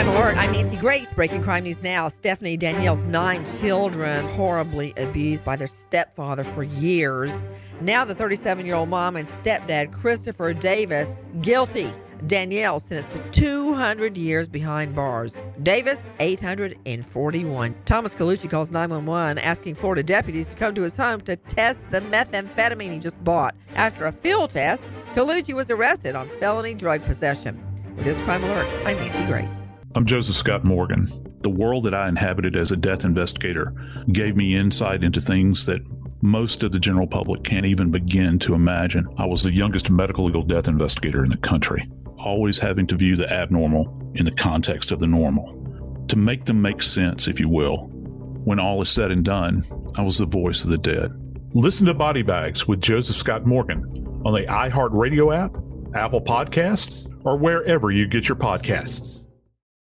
Crime Alert. I'm Nancy Grace. Breaking crime news now. Stephanie Danielle's nine children horribly abused by their stepfather for years. Now the 37 year old mom and stepdad, Christopher Davis, guilty. Danielle sentenced to 200 years behind bars. Davis, 841. Thomas Colucci calls 911 asking Florida deputies to come to his home to test the methamphetamine he just bought. After a field test, Colucci was arrested on felony drug possession. With this crime alert, I'm Nancy Grace. I'm Joseph Scott Morgan. The world that I inhabited as a death investigator gave me insight into things that most of the general public can't even begin to imagine. I was the youngest medical legal death investigator in the country, always having to view the abnormal in the context of the normal, to make them make sense, if you will. When all is said and done, I was the voice of the dead. Listen to Body Bags with Joseph Scott Morgan on the iHeartRadio app, Apple Podcasts, or wherever you get your podcasts.